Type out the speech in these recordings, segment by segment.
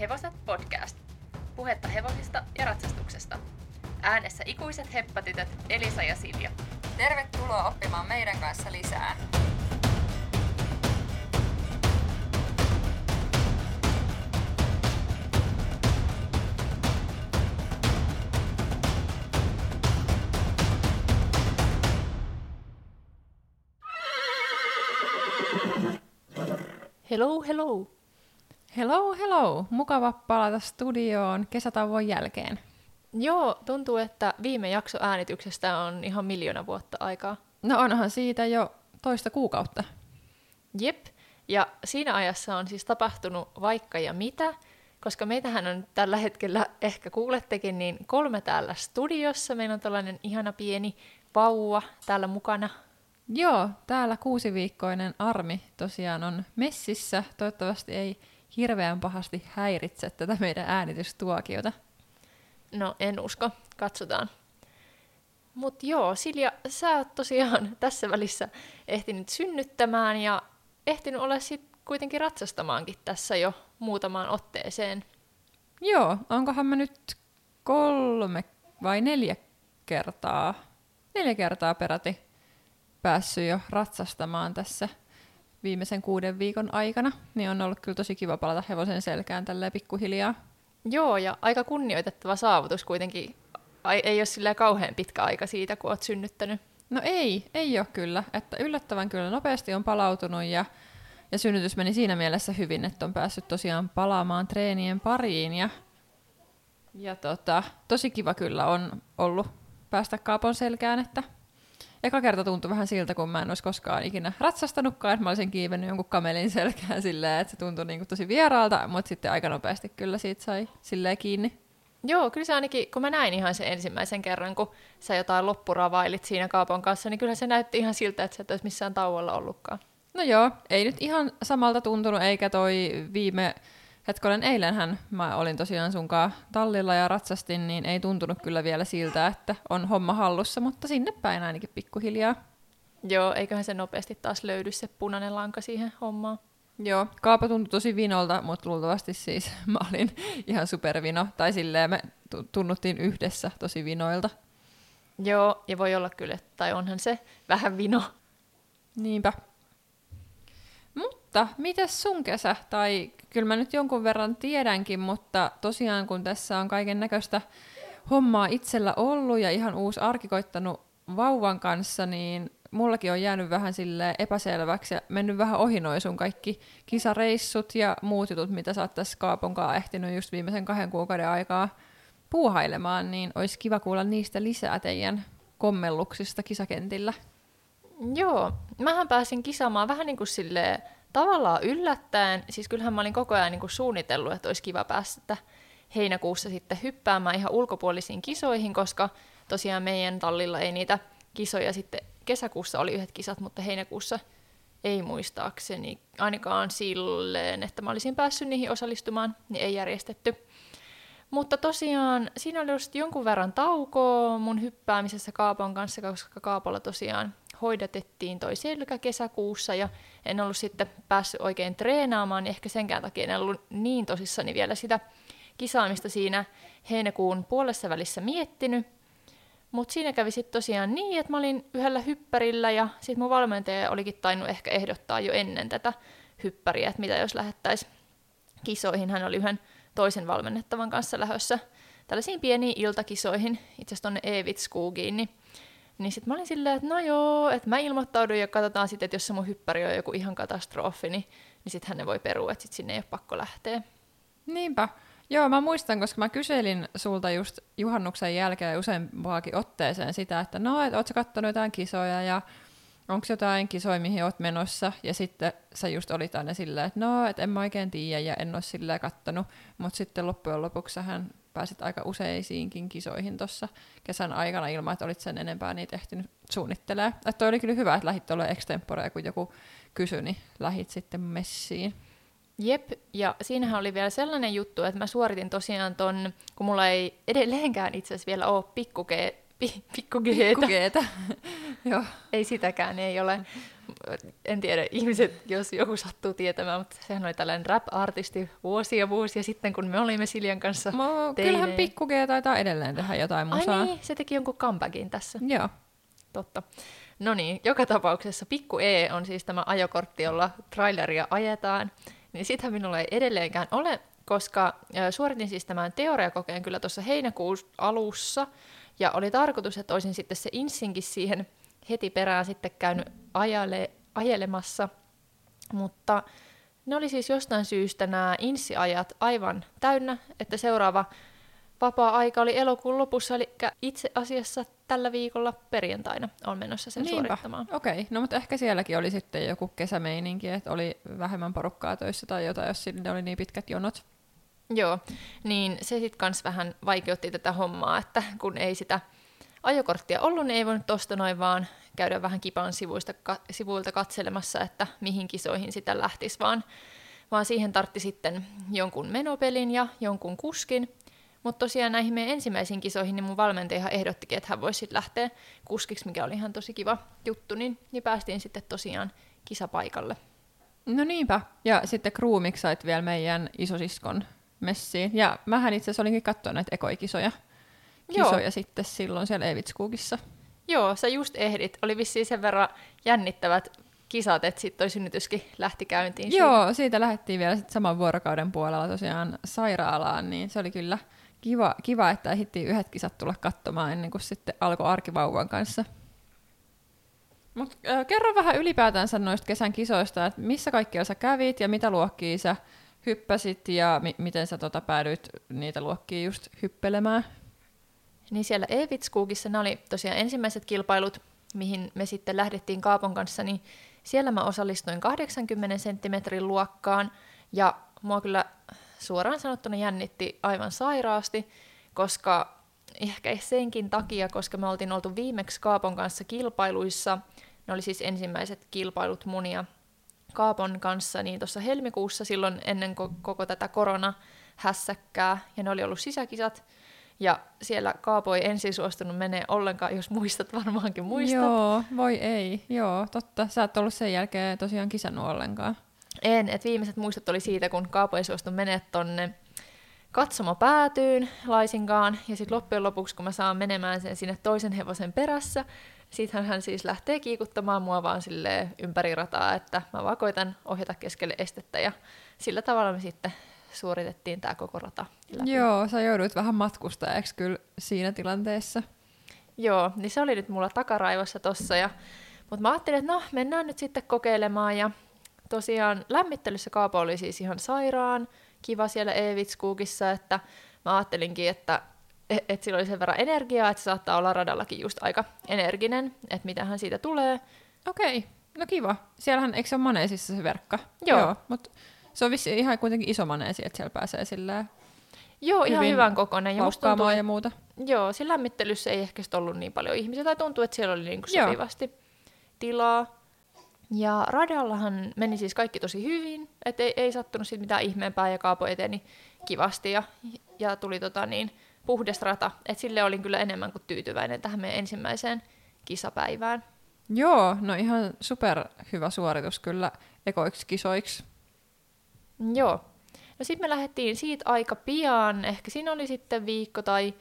Hevoset podcast. Puhetta hevosista ja ratsastuksesta. Äänessä ikuiset heppatytöt Elisa ja Silja. Tervetuloa oppimaan meidän kanssa lisää. Hello, hello. Hello, hello! Mukava palata studioon kesätauon jälkeen. Joo, tuntuu, että viime jakso äänityksestä on ihan miljoona vuotta aikaa. No onhan siitä jo toista kuukautta. Jep, ja siinä ajassa on siis tapahtunut vaikka ja mitä, koska meitähän on tällä hetkellä, ehkä kuulettekin, niin kolme täällä studiossa. Meillä on tällainen ihana pieni vauva täällä mukana. Joo, täällä kuusiviikkoinen Armi tosiaan on messissä. Toivottavasti ei hirveän pahasti häiritse tätä meidän äänitystuokiota. No, en usko. Katsotaan. Mutta joo, Silja, sä oot tosiaan tässä välissä ehtinyt synnyttämään ja ehtinyt olla sit kuitenkin ratsastamaankin tässä jo muutamaan otteeseen. Joo, onkohan mä nyt kolme vai neljä kertaa, neljä kertaa peräti päässyt jo ratsastamaan tässä viimeisen kuuden viikon aikana, niin on ollut kyllä tosi kiva palata hevosen selkään tälleen pikkuhiljaa. Joo, ja aika kunnioitettava saavutus kuitenkin. Ai, ei ole silleen kauhean pitkä aika siitä, kun oot synnyttänyt. No ei, ei ole kyllä. Että yllättävän kyllä nopeasti on palautunut ja, ja synnytys meni siinä mielessä hyvin, että on päässyt tosiaan palaamaan treenien pariin. Ja, ja tota, tosi kiva kyllä on ollut päästä kaapon selkään, että eka kerta tuntui vähän siltä, kun mä en olisi koskaan ikinä ratsastanutkaan, että mä olisin kiivennyt jonkun kamelin selkään silleen, että se tuntui niin kuin tosi vieraalta, mutta sitten aika nopeasti kyllä siitä sai silleen kiinni. Joo, kyllä se ainakin, kun mä näin ihan sen ensimmäisen kerran, kun sä jotain loppuravailit siinä kaapon kanssa, niin kyllä se näytti ihan siltä, että sä et olisi missään tauolla ollutkaan. No joo, ei nyt ihan samalta tuntunut, eikä toi viime hetkonen eilenhän mä olin tosiaan sunkaan tallilla ja ratsastin, niin ei tuntunut kyllä vielä siltä, että on homma hallussa, mutta sinne päin ainakin pikkuhiljaa. Joo, eiköhän se nopeasti taas löydy se punainen lanka siihen hommaan. Joo, kaapa tuntui tosi vinolta, mutta luultavasti siis mä olin ihan supervino, tai silleen me tu- tunnuttiin yhdessä tosi vinoilta. Joo, ja voi olla kyllä, tai onhan se vähän vino. Niinpä. Mutta mitäs sun kesä? Tai kyllä mä nyt jonkun verran tiedänkin, mutta tosiaan kun tässä on kaiken näköistä hommaa itsellä ollut ja ihan uusi arki koittanut vauvan kanssa, niin mullakin on jäänyt vähän sille epäselväksi ja mennyt vähän ohi noi sun kaikki kisareissut ja muut jutut, mitä sä oot tässä Kaaponkaan ehtinyt just viimeisen kahden kuukauden aikaa puuhailemaan, niin olisi kiva kuulla niistä lisää teidän kommelluksista kisakentillä. Joo, mähän pääsin kisaamaan vähän niin kuin silleen tavallaan yllättäen. Siis kyllähän mä olin koko ajan niin kuin suunnitellut, että olisi kiva päästä heinäkuussa sitten hyppäämään ihan ulkopuolisiin kisoihin, koska tosiaan meidän tallilla ei niitä kisoja sitten, kesäkuussa oli yhdet kisat, mutta heinäkuussa ei muistaakseni ainakaan silleen, että mä olisin päässyt niihin osallistumaan, niin ei järjestetty. Mutta tosiaan siinä oli just jonkun verran taukoa mun hyppäämisessä Kaapon kanssa, koska Kaapolla tosiaan hoidatettiin toi selkä kesäkuussa ja en ollut sitten päässyt oikein treenaamaan, niin ehkä senkään takia en ollut niin tosissani vielä sitä kisaamista siinä heinäkuun puolessa välissä miettinyt. Mutta siinä kävi sitten tosiaan niin, että mä olin yhdellä hyppärillä ja sitten mun valmentaja olikin tainnut ehkä ehdottaa jo ennen tätä hyppäriä, että mitä jos lähettäisiin kisoihin. Hän oli yhden toisen valmennettavan kanssa lähdössä tällaisiin pieniin iltakisoihin, itse asiassa tuonne Evitskuugiin, niin, niin sitten mä olin silleen, että no joo, että mä ilmoittaudun ja katsotaan sitten, että jos se mun hyppäri on joku ihan katastrofi, niin, niin sitten ne voi perua, että sitten sinne ei ole pakko lähteä. Niinpä. Joo, mä muistan, koska mä kyselin sulta just juhannuksen jälkeen useampaakin otteeseen sitä, että no, et ootko kattonut jotain kisoja ja onko jotain kisoja, mihin oot menossa, ja sitten sä just olit aina silleen, että no, et en mä oikein tiedä, ja en ole silleen kattonut, mutta sitten loppujen lopuksi sähän pääsit aika useisiinkin kisoihin tuossa kesän aikana ilman, että olit sen enempää niitä ehtinyt suunnittelemaan. Että toi oli kyllä hyvä, että lähit tuolle extemporea, kun joku kysyi, niin lähit sitten messiin. Jep, ja siinähän oli vielä sellainen juttu, että mä suoritin tosiaan ton, kun mulla ei edelleenkään itse asiassa vielä ole pikkuke, pi, pikkugeeta. Pikkugeetä. Joo. Ei sitäkään, ei ole. En tiedä ihmiset, jos joku sattuu tietämään, mutta sehän oli tällainen rap-artisti vuosia vuosia sitten, kun me olimme Siljan kanssa teineen. kyllähän Pikku G taitaa edelleen tehdä jotain musaa. Ai niin, se teki jonkun comebackin tässä. Joo. Totta. No niin, joka tapauksessa Pikku E on siis tämä ajokortti, jolla traileria ajetaan. Niin sitä minulla ei edelleenkään ole, koska suoritin siis tämän teoriakokeen kyllä tuossa heinäkuun alussa. Ja oli tarkoitus, että olisin sitten se insinkin siihen heti perään sitten käynyt ajale, ajelemassa. Mutta ne oli siis jostain syystä nämä insiajat aivan täynnä, että seuraava vapaa-aika oli elokuun lopussa, eli itse asiassa tällä viikolla perjantaina on menossa sen suorittamaan. Okei, okay. no mutta ehkä sielläkin oli sitten joku kesämeininki, että oli vähemmän porukkaa töissä tai jotain, jos sinne oli niin pitkät jonot. Joo, niin se sitten kans vähän vaikeutti tätä hommaa, että kun ei sitä ajokorttia ollut, niin ei voinut tosta noin vaan käydä vähän kipan sivuista, ka, sivuilta katselemassa, että mihin kisoihin sitä lähtisi, vaan, vaan siihen tartti sitten jonkun menopelin ja jonkun kuskin. Mutta tosiaan näihin meidän ensimmäisiin kisoihin, niin mun valmentaja ehdottikin, että hän voisi lähteä kuskiksi, mikä oli ihan tosi kiva juttu, niin, niin päästiin sitten tosiaan kisapaikalle. No niinpä. Ja sitten Kruumiksi sait vielä meidän isosiskon messiin. Ja mähän itse asiassa olinkin katsoa näitä ekoikisoja. Kisoja Joo. sitten silloin siellä Evitskukissa. Joo, sä just ehdit. Oli vissiin sen verran jännittävät kisat, että sitten toi synnytyskin lähti käyntiin. Joo, siitä, siitä lähdettiin vielä sit saman vuorokauden puolella tosiaan sairaalaan, niin se oli kyllä kiva, kiva että ehdittiin yhdet kisat tulla katsomaan ennen kuin sitten alkoi arkivauvan kanssa. Mut, äh, kerro vähän ylipäätänsä noista kesän kisoista, että missä kaikkialla sä kävit ja mitä luokkia sä hyppäsit ja mi- miten sä tota päädyit niitä luokkia just hyppelemään? Niin siellä Evitskukissa ne oli tosiaan ensimmäiset kilpailut, mihin me sitten lähdettiin Kaapon kanssa, niin siellä mä osallistuin 80 senttimetrin luokkaan. Ja mua kyllä suoraan sanottuna jännitti aivan sairaasti, koska ehkä senkin takia, koska me oltiin oltu viimeksi Kaapon kanssa kilpailuissa, ne oli siis ensimmäiset kilpailut munia Kaapon kanssa, niin tuossa helmikuussa silloin ennen koko tätä koronahässäkkää, ja ne oli ollut sisäkisat, ja siellä Kaapo ei ensin suostunut menee ollenkaan, jos muistat, varmaankin muistat. Joo, voi ei. Joo, totta. Sä et ollut sen jälkeen tosiaan kisannut ollenkaan. En, että viimeiset muistot oli siitä, kun Kaapo ei suostu menee tonne katsomo päätyyn laisinkaan, ja sitten loppujen lopuksi, kun mä saan menemään sen sinne toisen hevosen perässä, sitten hän siis lähtee kiikuttamaan mua vaan sille ympäri rataa, että mä vaan koitan ohjata keskelle estettä, ja sillä tavalla me sitten suoritettiin tämä koko rata läpi. Joo, sä jouduit vähän matkustajaksi kyllä siinä tilanteessa. Joo, niin se oli nyt mulla takaraivossa tossa, ja, mutta mä ajattelin, että no, mennään nyt sitten kokeilemaan, ja tosiaan lämmittelyssä Kaapo oli siis ihan sairaan kiva siellä Evitskukissa, että mä ajattelinkin, että et, et sillä oli sen verran energiaa, että se saattaa olla radallakin just aika energinen, että mitä hän siitä tulee. Okei, no kiva. Siellähän, eikö se ole maneesissa se verkka? Joo. Joo mutta se on vissi ihan kuitenkin iso maneesi, että siellä pääsee sillä Joo, ihan hyvän kokoinen. Ja, musta tuntuu, ja muuta. Joo, siinä lämmittelyssä ei ehkä ollut niin paljon ihmisiä, tai tuntuu, että siellä oli niinku sopivasti Joo. tilaa. Ja radallahan meni siis kaikki tosi hyvin, että ei, ei sattunut siitä mitään ihmeempää ja Kaapo eteni kivasti ja, ja tuli tota niin, puhdas rata. että sille olin kyllä enemmän kuin tyytyväinen tähän meidän ensimmäiseen kisapäivään. Joo, no ihan super hyvä suoritus kyllä ekoiksi kisoiksi. Joo. No sitten me lähdettiin siitä aika pian, ehkä siinä oli sitten viikko tai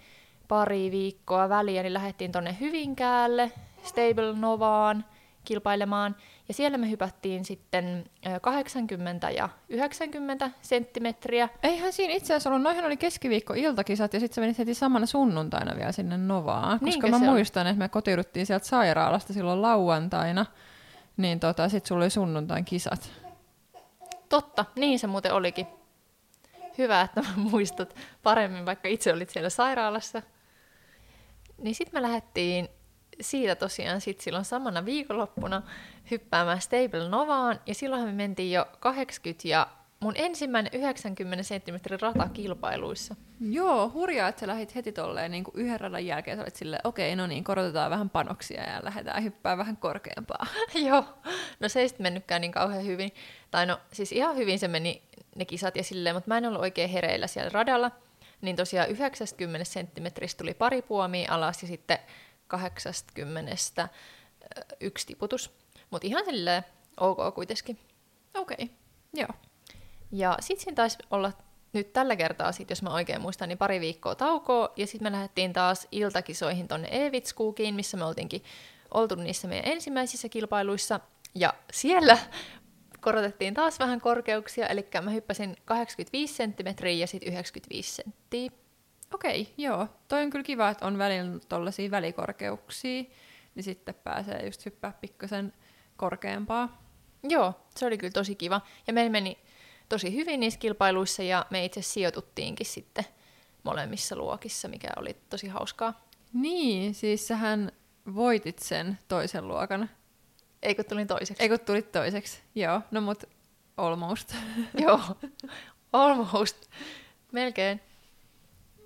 pari viikkoa väliä, niin lähdettiin tonne Hyvinkäälle, Stable Novaan kilpailemaan. Ja siellä me hypättiin sitten 80 ja 90 senttimetriä. Eihän siinä itse asiassa ollut, noihin oli keskiviikko-iltakisat ja sitten sä menit heti samana sunnuntaina vielä sinne Novaan. Koska mä muistan, että me kotiuduttiin sieltä sairaalasta silloin lauantaina, niin tota, sitten sulla oli sunnuntain kisat. Totta, niin se muuten olikin. Hyvä, että mä muistat paremmin, vaikka itse olit siellä sairaalassa. Niin sitten me lähdettiin siitä tosiaan sit silloin samana viikonloppuna hyppäämään Stable Novaan, ja silloin me mentiin jo 80 ja mun ensimmäinen 90 senttimetrin rata kilpailuissa. Joo, hurjaa, että sä lähit heti tolleen niin kuin yhden radan jälkeen, sä olit silleen, okei, okay, no niin, korotetaan vähän panoksia ja lähdetään hyppää vähän korkeampaa. Joo, no se ei sitten mennytkään niin kauhean hyvin. Tai no, siis ihan hyvin se meni ne kisat ja silleen, mutta mä en ollut oikein hereillä siellä radalla. Niin tosiaan 90 senttimetristä tuli pari puomia alas ja sitten 80 yksi tiputus. Mutta ihan silleen ok kuitenkin. Okei, okay. joo. Ja sitten siinä taisi olla nyt tällä kertaa, sit, jos mä oikein muistan, niin pari viikkoa taukoa, ja sitten me lähdettiin taas iltakisoihin tonne Evitskuukiin, missä me oltiinkin oltu niissä meidän ensimmäisissä kilpailuissa, ja siellä korotettiin taas vähän korkeuksia, eli mä hyppäsin 85 senttimetriä ja sitten 95 senttiä. Okei, joo. Toi on kyllä kiva, että on välillä tollaisia välikorkeuksia, niin sitten pääsee just hyppää pikkasen korkeampaa. Joo, se oli kyllä tosi kiva. Ja meillä meni tosi hyvin niissä kilpailuissa ja me itse sijoituttiinkin sitten molemmissa luokissa, mikä oli tosi hauskaa. Niin, siis sähän voitit sen toisen luokan. Eikö tulin toiseksi? Eikö tulit toiseksi? Joo, no mut almost. Joo, almost. Melkein.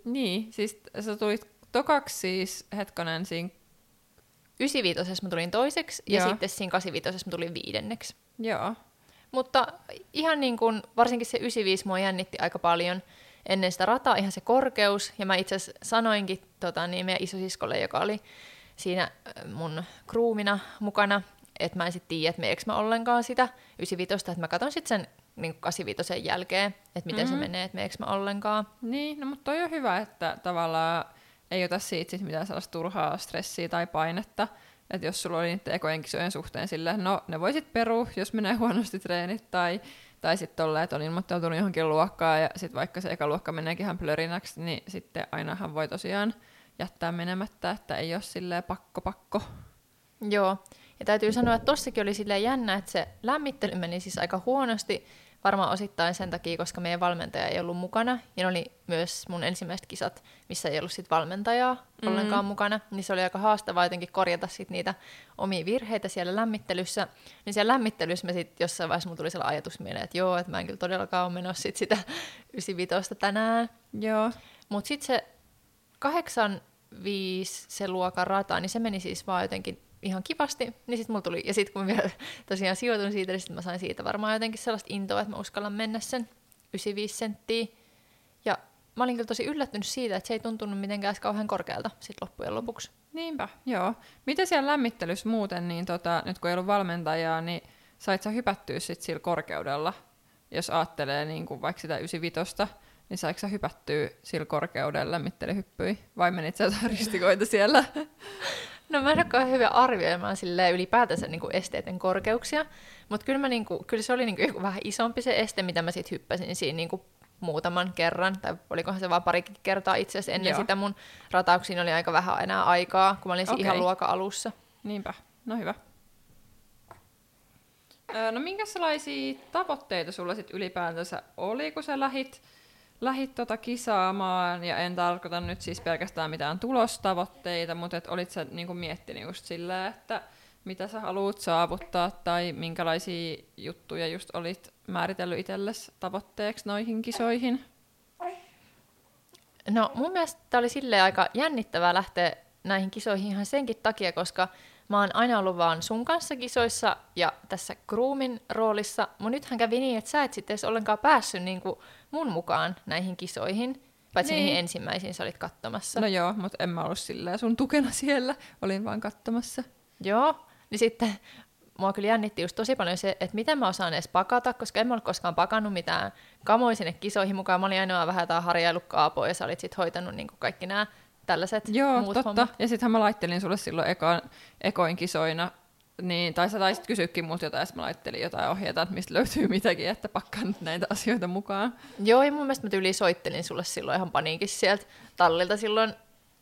niin, siis sä tulit tokaksi siis, hetkonen, siinä... 95 mä tulin toiseksi ja Joo. sitten siinä 85 mä tulin viidenneksi. Joo. Mutta ihan niin kuin, varsinkin se 95 mua jännitti aika paljon ennen sitä rataa, ihan se korkeus. Ja mä itse asiassa sanoinkin tota, niin meidän isosiskolle, joka oli siinä äh, mun kruumina mukana, että mä en sitten tiedä, että meneekö mä ollenkaan sitä 95, että mä katson sitten sen niin 85 jälkeen, että miten mm-hmm. se menee, että meneekö mä ollenkaan. Niin, no mutta toi on hyvä, että tavallaan ei ota siitä mitään sellaista turhaa stressiä tai painetta. Että jos sulla oli niiden ekojen kisojen suhteen sille, no ne voisit perua, jos menee huonosti treenit, tai, tai sitten tolleen, että on ilmoittautunut johonkin luokkaan, ja sitten vaikka se eka luokka meneekin ihan plörinäksi, niin sitten ainahan voi tosiaan jättää menemättä, että ei ole silleen pakko pakko. Joo, ja täytyy sanoa, että tossakin oli silleen jännä, että se lämmittely meni siis aika huonosti, varmaan osittain sen takia, koska meidän valmentaja ei ollut mukana, ja ne oli myös mun ensimmäiset kisat, missä ei ollut sit valmentajaa mm. ollenkaan mukana, niin se oli aika haastavaa jotenkin korjata sit niitä omia virheitä siellä lämmittelyssä. Niin siellä lämmittelyssä me sitten jossain vaiheessa mun tuli sellainen ajatus mieleen, että joo, että mä en kyllä todellakaan ole menossa sit sitä 95 tänään. Joo. Mutta sitten se 85 se luokan rata, niin se meni siis vaan jotenkin ihan kivasti. Niin sit mulla tuli, ja sitten kun mä vielä tosiaan sijoitun siitä, niin sit mä sain siitä varmaan jotenkin sellaista intoa, että mä uskallan mennä sen 95 senttiä. Ja mä olin kyllä tosi yllättynyt siitä, että se ei tuntunut mitenkään kauhean korkealta sit loppujen lopuksi. Niinpä, joo. Miten siellä lämmittelyssä muuten, niin tota, nyt kun ei ollut valmentajaa, niin sait sä hypättyä sit sillä korkeudella, jos ajattelee niin kuin vaikka sitä 95, niin saiko sä hypättyä sillä korkeudella lämmittelyhyppyi, vai menit sä jotain ristikoita siellä? No mä en ole kauhean hyvä arvioimaan silleen ylipäätänsä niin esteiden korkeuksia, mutta kyllä, mä niin kuin, kyllä se oli niin kuin vähän isompi se este, mitä mä sitten hyppäsin siinä niin kuin muutaman kerran, tai olikohan se vaan parikin kertaa itse asiassa ennen Joo. sitä mun ratauksiin oli aika vähän enää aikaa, kun mä olin okay. Ihan luokan alussa. Niinpä, no hyvä. Öö, no minkälaisia tavoitteita sulla sit ylipäätänsä oli, kun sä lähit, lähit tota kisaamaan, ja en tarkoita nyt siis pelkästään mitään tulostavoitteita, mutta et olit sä niinku miettinyt just silleen, että mitä sä haluat saavuttaa, tai minkälaisia juttuja just olit määritellyt itsellesi tavoitteeksi noihin kisoihin? No mun mielestä tää oli aika jännittävää lähteä näihin kisoihin ihan senkin takia, koska mä oon aina ollut vaan sun kanssa kisoissa ja tässä groomin roolissa, mutta nythän kävi niin, että sä et sitten edes ollenkaan päässyt niinku mun mukaan näihin kisoihin, paitsi Niin. niihin ensimmäisiin sä olit katsomassa. No joo, mutta en mä ollut silleen sun tukena siellä, olin vaan katsomassa. Joo, niin sitten mua kyllä jännitti just tosi paljon se, että miten mä osaan edes pakata, koska en mä ole koskaan pakannut mitään kamoja sinne kisoihin mukaan. Mä olin ainoa vähän jotain harjaillut kaapoa ja sä olit sit hoitanut niin kaikki nämä tällaiset Joo, muut totta. hommat. Ja sittenhän mä laittelin sulle silloin eka, ekoin kisoina, niin, tai sä taisit kysyäkin multa jotain, mä laittelin jotain ohjeita, että mistä löytyy mitäkin, että pakkaan nyt näitä asioita mukaan. Joo, ja mun mielestä mä tyyliin soittelin sulle silloin ihan paniikissa sieltä tallilta silloin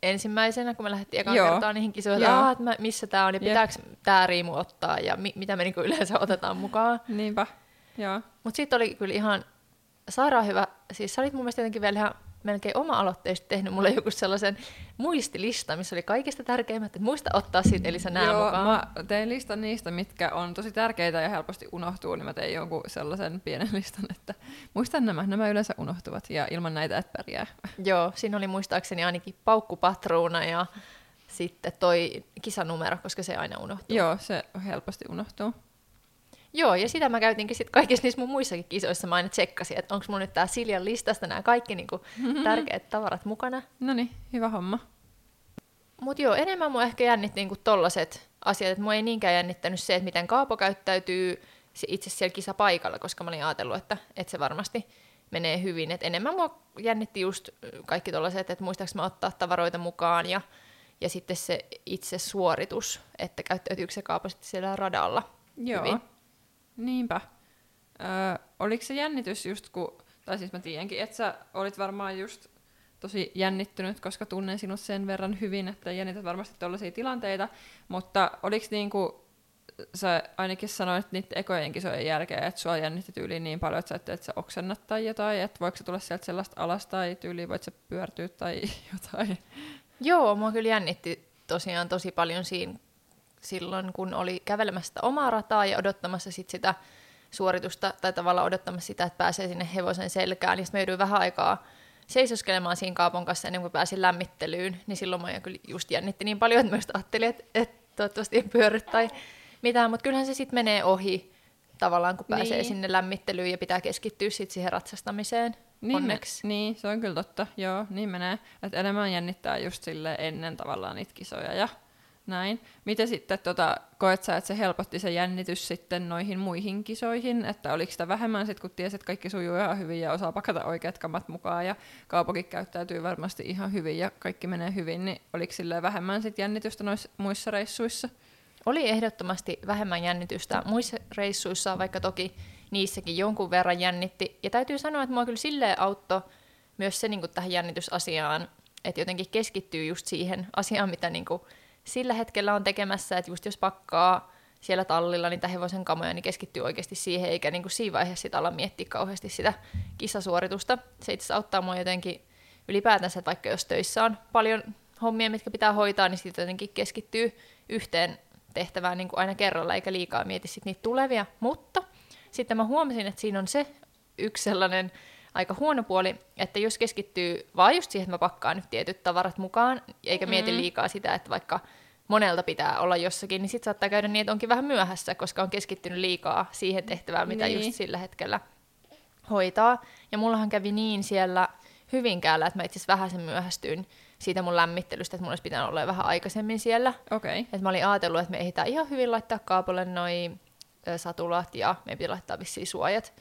ensimmäisenä, kun me lähdettiin ekaan Joo. kertaa niihin kisoihin, että, "Aa, että mä, missä tää on ja pitääkö tää riimu ottaa ja mi- mitä me niinku yleensä otetaan mukaan. Niinpä, joo. Mutta sitten oli kyllä ihan sairaan hyvä, siis sä olit mun mielestä jotenkin vielä ihan melkein oma-aloitteisesti tehnyt mulle joku sellaisen muistilista, missä oli kaikista tärkeimmät, että muista ottaa siitä Elisa nää Joo, mukaan. mä tein listan niistä, mitkä on tosi tärkeitä ja helposti unohtuu, niin mä tein jonkun sellaisen pienen listan, että muistan nämä, nämä yleensä unohtuvat ja ilman näitä et pärjää. Joo, siinä oli muistaakseni ainakin paukkupatruuna ja sitten toi kisanumero, koska se aina unohtuu. Joo, se helposti unohtuu. Joo, ja sitä mä käytinkin sitten kaikissa niissä mun muissakin kisoissa. Mä aina tsekkasin, että onko mulla nyt tää Siljan listasta nämä kaikki niinku tärkeät tavarat mukana. No niin, hyvä homma. Mutta joo, enemmän mua ehkä jännitti niinku tollaset asiat, että mua ei niinkään jännittänyt se, että miten Kaapo käyttäytyy se itse siellä kisapaikalla, koska mä olin ajatellut, että, että se varmasti menee hyvin. Et enemmän mua jännitti just kaikki tuollaiset, että muistaaks mä ottaa tavaroita mukaan ja, ja sitten se itse suoritus, että käyttäytyykö se kaapa sitten siellä radalla Joo. hyvin. Niinpä. Öö, oliko se jännitys just kun, tai siis mä tiedänkin, että sä olit varmaan just tosi jännittynyt, koska tunnen sinut sen verran hyvin, että jännität varmasti tällaisia tilanteita, mutta oliko niinku, sä ainakin sanoit niiden ekojen kisojen jälkeen, että sua jännitti tyyli niin paljon, että sä et, että sä oksennat tai jotain, että voiko se tulla sieltä sellaista alas tai tyyli voit sä pyörtyä tai jotain. Joo, mua kyllä jännitti tosiaan tosi paljon siinä, silloin, kun oli kävelemässä sitä omaa rataa ja odottamassa sit sitä suoritusta, tai tavallaan odottamassa sitä, että pääsee sinne hevosen selkään, niin sitten mä jouduin vähän aikaa seisoskelemaan siinä kaapon kanssa ennen kuin pääsin lämmittelyyn, niin silloin mä kyllä just jännitti niin paljon, että mä just ajattelin, että, että toivottavasti en pyörry tai mitään, mutta kyllähän se sitten menee ohi tavallaan, kun pääsee Niin. sinne lämmittelyyn ja pitää keskittyä sit siihen ratsastamiseen, Niin, onneksi. Me, niin, se on kyllä totta. Joo, niin menee. Että enemmän jännittää just sille ennen tavallaan niitä kisoja ja näin. Miten sitten tota, koet sä, että se helpotti se jännitys sitten noihin muihin kisoihin? Että oliko sitä vähemmän sitten, kun tiesit, että kaikki sujuu ihan hyvin ja osaa pakata oikeat kamat mukaan ja kaupokin käyttäytyy varmasti ihan hyvin ja kaikki menee hyvin, niin oliko sille vähemmän sitten jännitystä noissa muissa reissuissa? Oli ehdottomasti vähemmän jännitystä muissa reissuissa, vaikka toki niissäkin jonkun verran jännitti. Ja täytyy sanoa, että mua kyllä silleen auttoi myös se niin kuin tähän jännitysasiaan, että jotenkin keskittyy just siihen asiaan, mitä niin kuin sillä hetkellä on tekemässä, että just jos pakkaa siellä tallilla niitä hevosen kamoja, niin keskittyy oikeasti siihen, eikä niin kuin siinä vaiheessa sitä ala miettiä kauheasti sitä kisasuoritusta. Se itse asiassa auttaa mua jotenkin ylipäätänsä, että vaikka jos töissä on paljon hommia, mitkä pitää hoitaa, niin sitten jotenkin keskittyy yhteen tehtävään niin kuin aina kerralla, eikä liikaa mieti sit niitä tulevia. Mutta sitten mä huomasin, että siinä on se yksi sellainen aika huono puoli, että jos keskittyy vaan just siihen, että mä pakkaan nyt tietyt tavarat mukaan, eikä mieti Mm. liikaa sitä, että vaikka monelta pitää olla jossakin, niin sitten saattaa käydä niin, että onkin vähän myöhässä, koska on keskittynyt liikaa siihen tehtävään, mitä Niin. just sillä hetkellä hoitaa. Ja mullahan kävi niin siellä Hyvinkäällä, että mä itse asiassa vähän sen myöhästyin siitä mun lämmittelystä, että mun olisi pitänyt olla vähän aikaisemmin siellä. Okay. Et mä olin ajatellut, että me ehditään ihan hyvin laittaa kaapolle noi ö, satulat ja meidän piti laittaa vissiin suojat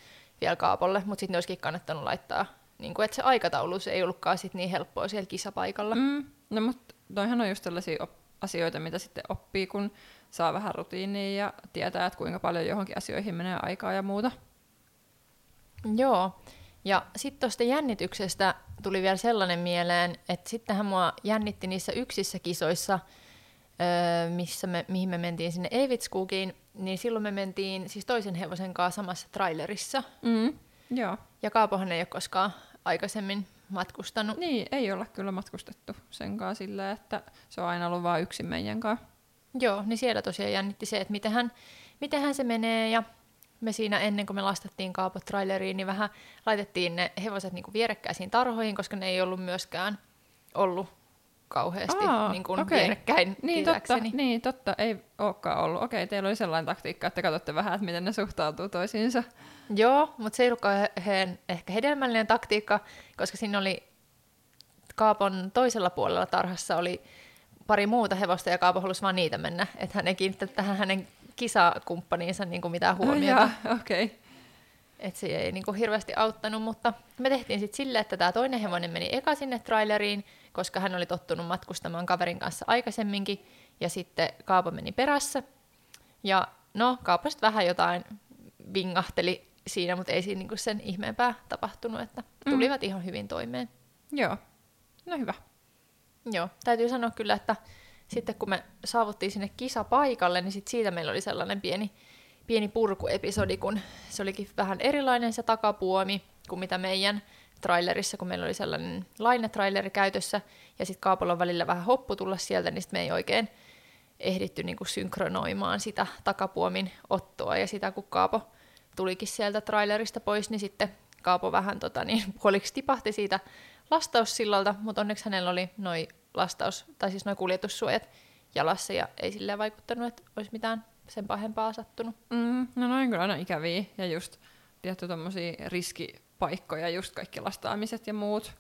vielä kaapolle, mutta sitten ne olisikin kannattanut laittaa, niin kuin, että se aikataulu se ei ollutkaan sit niin helppoa siellä kisapaikalla. Mm. Mm, no mutta toihan on just tällaisia op- asioita, mitä sitten oppii, kun saa vähän rutiinia ja tietää, että kuinka paljon johonkin asioihin menee aikaa ja muuta. Joo. Ja sitten tuosta jännityksestä tuli vielä sellainen mieleen, että sittenhän mua jännitti niissä yksissä kisoissa, öö, missä me, mihin me mentiin sinne Eivitskukiin, niin silloin me mentiin siis toisen hevosen kanssa samassa trailerissa. Mm, joo. Ja Kaapohan ei ole koskaan aikaisemmin matkustanut. Niin, ei olla kyllä matkustettu sen kanssa sillä, että se on aina ollut vain yksin meidän kanssa. Joo, niin siellä tosiaan jännitti se, että mitenhän, mitenhän se menee ja me siinä ennen kuin me lastattiin kaapot traileriin, niin vähän laitettiin ne hevoset niin kuin vierekkäisiin tarhoihin, koska ne ei ollut myöskään ollut kauheasti Aa, niin kuin okei. vierekkäin Niin totta, niin totta, ei olekaan ollut. Okei, teillä oli sellainen taktiikka, että katsotte vähän, että miten ne suhtautuu toisiinsa. Joo, mutta se ei ollut kauhean ehkä hedelmällinen taktiikka, koska siinä oli Kaapon toisella puolella tarhassa oli pari muuta hevosta ja Kaapo halusi vaan niitä mennä, että hän ei kiinnittänyt tähän hänen kisakumppaniinsa niin kuin mitään huomiota. Jaa, Okei. Okay. että se ei niin kuin hirveästi auttanut, mutta me tehtiin sitten silleen, että tämä toinen hevonen meni eka sinne traileriin, koska hän oli tottunut matkustamaan kaverin kanssa aikaisemminkin, ja sitten Kaapo meni perässä. Ja no, Kaapo sitten vähän jotain vingahteli siinä, mutta ei siinä niin kuin sen ihmeempää tapahtunut, että Mm. tulivat ihan hyvin toimeen. Joo. No hyvä. Joo, täytyy sanoa kyllä, että sitten kun me saavuttiin sinne kisapaikalle, niin sit siitä meillä oli sellainen pieni, pieni purkuepisodi, kun se olikin vähän erilainen se takapuomi kuin mitä meidän trailerissa, kun meillä oli sellainen lainetraileri käytössä, ja sitten Kaapolla on välillä vähän hoppu tulla sieltä, niin me ei oikein ehditty niinku synkronoimaan sitä takapuomin ottoa, ja sitä kun Kaapo tulikin sieltä trailerista pois, niin sitten Kaapo vähän tota, niin, puoliksi tipahti siitä lastaussillalta, mutta onneksi hänellä oli noi lastaus, tai siis noi kuljetussuojat jalassa, ja ei silleen vaikuttanut, että olisi mitään sen pahempaa sattunut. Mm, no noin kyllä aina ikäviä ja just tietty tommosia riskipaikkoja, just kaikki lastaamiset ja muut.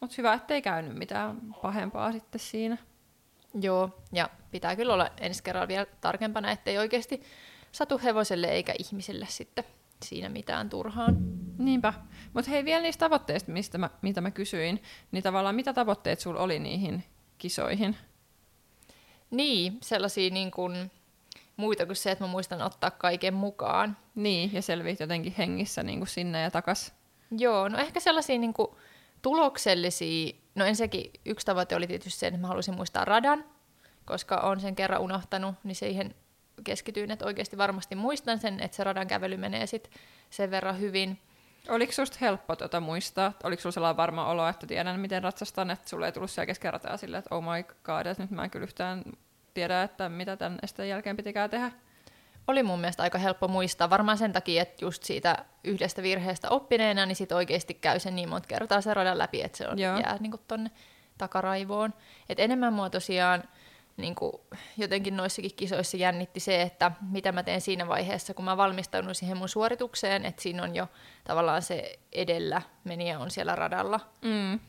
Mutta hyvä, ettei käynyt mitään pahempaa sitten siinä. Joo, ja pitää kyllä olla ensi kerralla vielä tarkempana, ettei oikeasti satu hevoselle eikä ihmiselle sitten siinä mitään turhaan. Niinpä. Mutta hei, vielä niistä tavoitteista, mistä mä, mitä mä kysyin, niin tavallaan mitä tavoitteet sulla oli niihin kisoihin? Niin, sellaisia niin kuin, muita kuin se, että mä muistan ottaa kaiken mukaan. Niin, ja selviit jotenkin hengissä niin kuin sinne ja takas. Joo, no ehkä sellaisia niin kuin, tuloksellisia, no ensinnäkin yksi tavoite oli tietysti se, että mä halusin muistaa radan, koska on sen kerran unohtanut, niin siihen keskityin, että oikeasti varmasti muistan sen, että se radan kävely menee sit sen verran hyvin. Oliko susta helppo tuota muistaa? Oliko sulla sellainen varma olo, että tiedän miten ratsastan, että sulle ei tullut siellä kesken silleen, että oh my god, että nyt mä en kyllä yhtään tiedä, että mitä tämän jälkeen pitikään tehdä? Oli mun mielestä aika helppo muistaa, varmaan sen takia, että just siitä yhdestä virheestä oppineena, niin sit oikeasti käy sen niin monta kertaa se radan läpi, että se on, Joo. jää niin tonne takaraivoon. Et enemmän mua tosiaan niin kuin jotenkin noissakin kisoissa jännitti se, että mitä mä teen siinä vaiheessa, kun mä valmistaudun siihen mun suoritukseen, että siinä on jo tavallaan se edellä meniä on siellä radalla. Mm.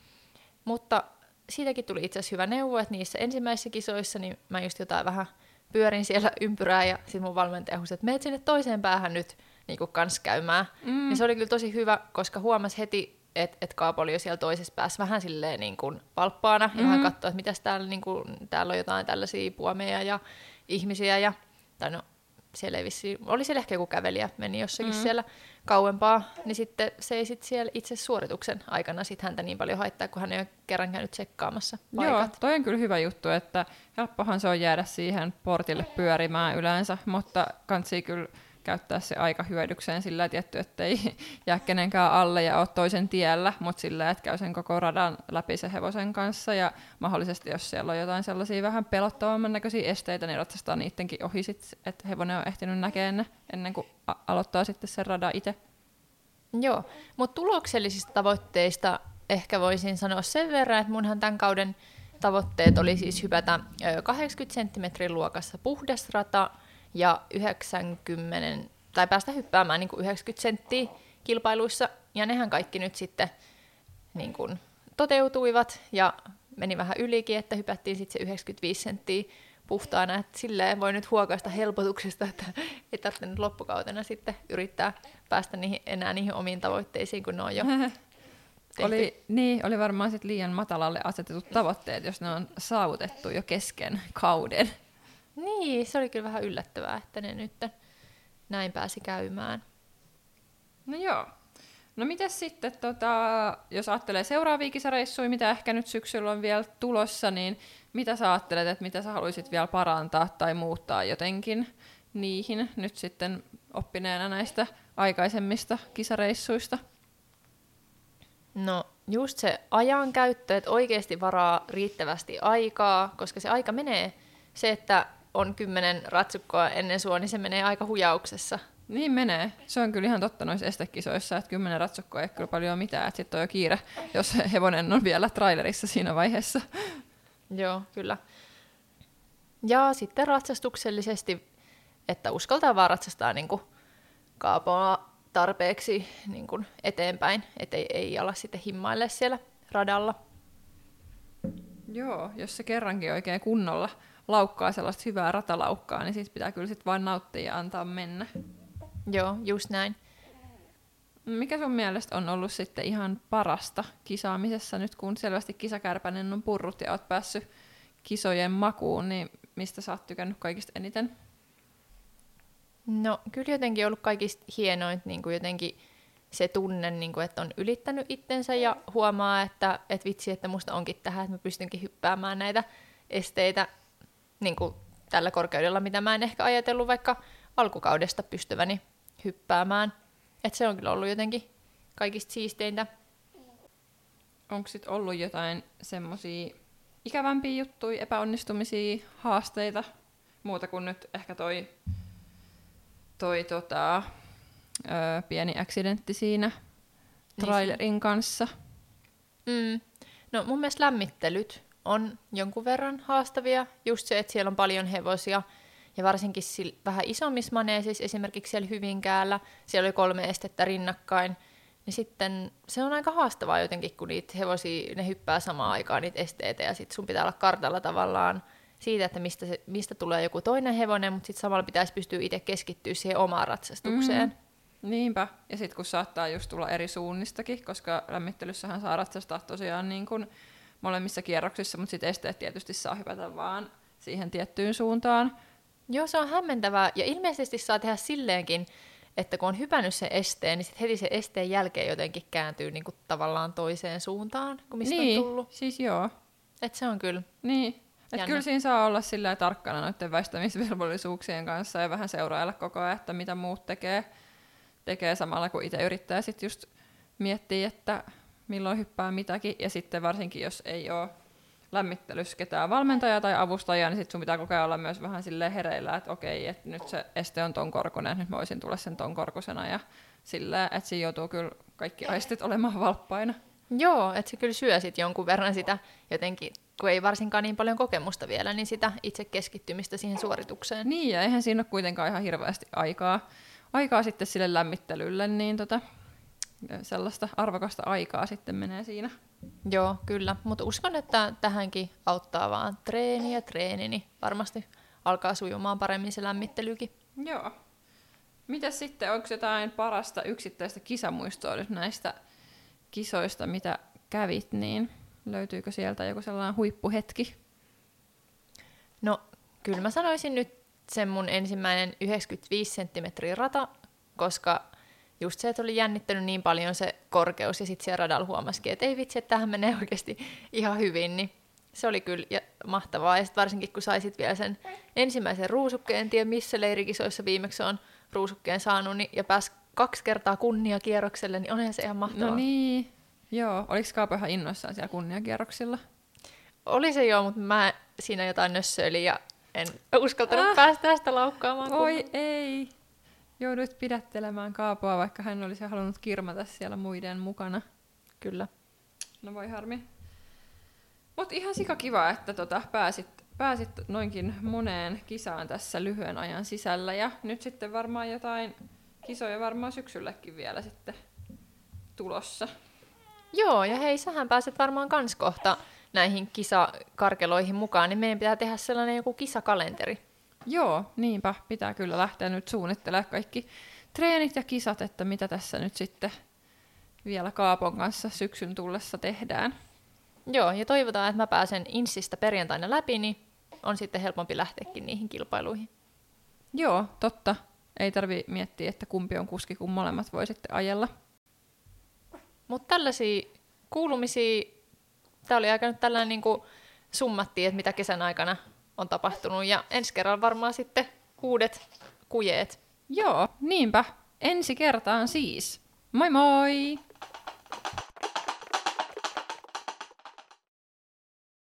Mutta siitäkin tuli itse asiassa hyvä neuvo, että niissä ensimmäisissä kisoissa niin mä just jotain vähän pyörin siellä ympyrää ja sitten mun valmentaja huusi, että meet sinne toiseen päähän nyt niin kuin kans käymään. Mm. Niin se oli kyllä tosi hyvä, koska huomas heti, että et Kaapo oli jo siellä toisessa päässä vähän silleen niin kuin valppaana ja vähän katsoi, että mitäs täällä, niin kuin, täällä on jotain tällaisia puomeja ja ihmisiä ja, tai no siellä ei vissiin, oli siellä ehkä joku kävelijä, meni jossakin mm. siellä kauempaa, niin sitten se ei sit siellä itse suorituksen aikana sit häntä niin paljon haittaa, kun hän ei ole kerran käynyt tsekkaamassa Joo, paikat. toi on kyllä hyvä juttu, että helppohan se on jäädä siihen portille pyörimään yleensä, mutta kansi kyllä käyttää se aika hyödykseen sillä tietty, ettei jää kenenkään alle ja ole toisen tiellä, mutta sillä, että käy sen koko radan läpi se hevosen kanssa ja mahdollisesti, jos siellä on jotain sellaisia vähän pelottavamman näköisiä esteitä, niin ratsastaa niidenkin ohi sit, että hevonen on ehtinyt näkemään ne ennen kuin a- aloittaa sitten sen radan itse. Joo, mutta tuloksellisista tavoitteista ehkä voisin sanoa sen verran, että munhan tämän kauden tavoitteet oli siis hypätä ö, 80 senttimetrin luokassa puhdas rata ja 90, tai päästä hyppäämään niin kuin 90 senttiä kilpailuissa, ja nehän kaikki nyt sitten niin kuin toteutuivat, ja meni vähän ylikin, että hypättiin sitten se 95 senttiä puhtaana, että silleen voi nyt huokaista helpotuksesta, että ei tarvitse nyt loppukautena sitten yrittää päästä niihin, enää niihin omiin tavoitteisiin, kun ne on jo tehty. Oli, niin, oli varmaan sit liian matalalle asetetut tavoitteet, jos ne on saavutettu jo kesken kauden. Niin, se oli kyllä vähän yllättävää, että ne nyt näin pääsi käymään. No joo. No miten sitten, tota, jos ajattelee seuraavia kisareissuja, mitä ehkä nyt syksyllä on vielä tulossa, niin mitä sä ajattelet, että mitä sä haluaisit vielä parantaa tai muuttaa jotenkin niihin nyt sitten oppineena näistä aikaisemmista kisareissuista? No just se ajankäyttö, että oikeasti varaa riittävästi aikaa, koska se aika menee, se, että on kymmenen ratsukkoa ennen sua, niin se menee aika hujauksessa. Niin menee. Se on kyllä ihan totta noissa estekisoissa, että kymmenen ratsukkoa ei kyllä paljon mitään, että sitten on jo kiire, jos hevonen on vielä trailerissa siinä vaiheessa. Joo, kyllä. Ja sitten ratsastuksellisesti, että uskaltaa vaan ratsastaa niin kuin kaapoa tarpeeksi niin kuin eteenpäin, ettei ei ala sitten himmaille siellä radalla. Joo, jos se kerrankin oikein kunnolla laukkaa sellaista hyvää ratalaukkaa, niin siitä pitää kyllä sitten vain nauttia ja antaa mennä. Joo, just näin. Mikä sun mielestä on ollut sitten ihan parasta kisaamisessa nyt, kun selvästi kisakärpänen on purrut ja oot päässyt kisojen makuun, niin mistä sä oot tykännyt kaikista eniten? No kyllä jotenkin ollut kaikista hienoin niin kuin jotenkin se tunne, niin kuin, että on ylittänyt itsensä ja huomaa, että, että vitsi, että musta onkin tähän, että mä pystynkin hyppäämään näitä esteitä niin kuin tällä korkeudella, mitä mä en ehkä ajatellut vaikka alkukaudesta pystyväni hyppäämään. Että se on kyllä ollut jotenkin kaikista siisteintä. Onko sitten ollut jotain semmoisia ikävämpiä juttuja, epäonnistumisia, haasteita, muuta kuin nyt ehkä toi, toi tota, ö, pieni accidentti siinä trailerin kanssa? Mm. No mun mielestä lämmittelyt on jonkun verran haastavia. Just se, että siellä on paljon hevosia. Ja varsinkin sillä vähän isommissa maneesissa, esimerkiksi siellä Hyvinkäällä, siellä oli kolme estettä rinnakkain. Niin sitten se on aika haastavaa jotenkin, kun niitä hevosia, ne hyppää samaan aikaan niitä esteitä ja sitten sun pitää olla kartalla tavallaan siitä, että mistä, se, mistä tulee joku toinen hevonen, mutta sitten samalla pitäisi pystyä itse keskittyä siihen omaan ratsastukseen. Mm. Niinpä. Ja sitten kun saattaa just tulla eri suunnistakin, koska lämmittelyssähän saa ratsastaa tosiaan niin kuin molemmissa kierroksissa, mutta sitten esteet tietysti saa hypätä vaan siihen tiettyyn suuntaan. Joo, se on hämmentävää. Ja ilmeisesti saa tehdä silleenkin, että kun on hypännyt se esteen, niin sit heti se esteen jälkeen jotenkin kääntyy niin kuin tavallaan toiseen suuntaan, kuin mistä niin, on tullut. siis joo. Et se on kyllä. Niin. Et kyllä siinä saa olla sillä tarkkana noiden väistämisvelvollisuuksien kanssa ja vähän seurailla koko ajan, että mitä muut tekee, tekee samalla, kun itse yrittää sitten just miettiä, että milloin hyppää mitäkin. Ja sitten varsinkin, jos ei ole lämmittelyssä ketään valmentajaa tai avustajaa, niin sitten sun pitää kokea olla myös vähän sille hereillä, että okei, että nyt se este on ton korkunen, nyt mä voisin tulla sen ton korkusena ja sillä, että siinä joutuu kyllä kaikki aistit olemaan valppaina. Joo, että se kyllä syö sit jonkun verran sitä jotenkin, kun ei varsinkaan niin paljon kokemusta vielä, niin sitä itse keskittymistä siihen suoritukseen. Niin, ja eihän siinä ole kuitenkaan ihan hirveästi aikaa, aikaa sitten sille lämmittelylle, niin tota, sellaista arvokasta aikaa sitten menee siinä. Joo, kyllä. Mutta uskon, että tähänkin auttaa vaan treeni ja treeni, niin varmasti alkaa sujumaan paremmin se lämmittelykin. Joo. Mitäs sitten, onko jotain parasta yksittäistä kisamuistoa nyt näistä kisoista, mitä kävit, niin löytyykö sieltä joku sellainen huippuhetki? No, kyllä mä sanoisin nyt sen mun ensimmäinen 95 senttimetriä rata, koska just se, että oli jännittänyt niin paljon se korkeus, ja sitten siellä radalla huomasikin, että ei vitsi, että tähän menee oikeasti ihan hyvin, niin se oli kyllä ja mahtavaa. Ja sitten varsinkin, kun saisit vielä sen ensimmäisen ruusukkeen, en tiedä missä leirikisoissa viimeksi on ruusukkeen saanut, niin, ja pääsi kaksi kertaa kunniakierrokselle, niin onhan se ihan mahtavaa. No niin, joo. Oliko Kaapo ihan innoissaan siellä kunniakierroksilla? Oli se joo, mutta mä siinä jotain nössöilin ja en uskaltanut Ah. päästä tästä laukkaamaan. Oi ei. Jouduit pidättelemään Kaapoa, vaikka hän olisi halunnut kirmata siellä muiden mukana. Kyllä. No voi harmi. Mutta ihan sika kiva, että tota, pääsit, pääsit noinkin moneen kisaan tässä lyhyen ajan sisällä. Ja nyt sitten varmaan jotain kisoja varmaan syksyllekin vielä sitten tulossa. Joo, ja hei, sähän pääset varmaan kans kohta näihin kisakarkeloihin mukaan, niin meidän pitää tehdä sellainen joku kisakalenteri. Joo, niinpä. Pitää kyllä lähteä nyt suunnittelemaan kaikki treenit ja kisat, että mitä tässä nyt sitten vielä Kaapon kanssa syksyn tullessa tehdään. Joo, ja toivotaan, että mä pääsen Insistä perjantaina läpi, niin on sitten helpompi lähteäkin niihin kilpailuihin. Joo, totta. Ei tarvi miettiä, että kumpi on kuski, kun molemmat voi sitten ajella. Mutta tällaisia kuulumisia, tämä oli aika nyt tällainen niin kuin summattiin, että mitä kesän aikana on tapahtunut, ja ensi kerralla varmaan sitten uudet kujeet. Joo, niinpä. Ensi kertaan siis. Moi moi!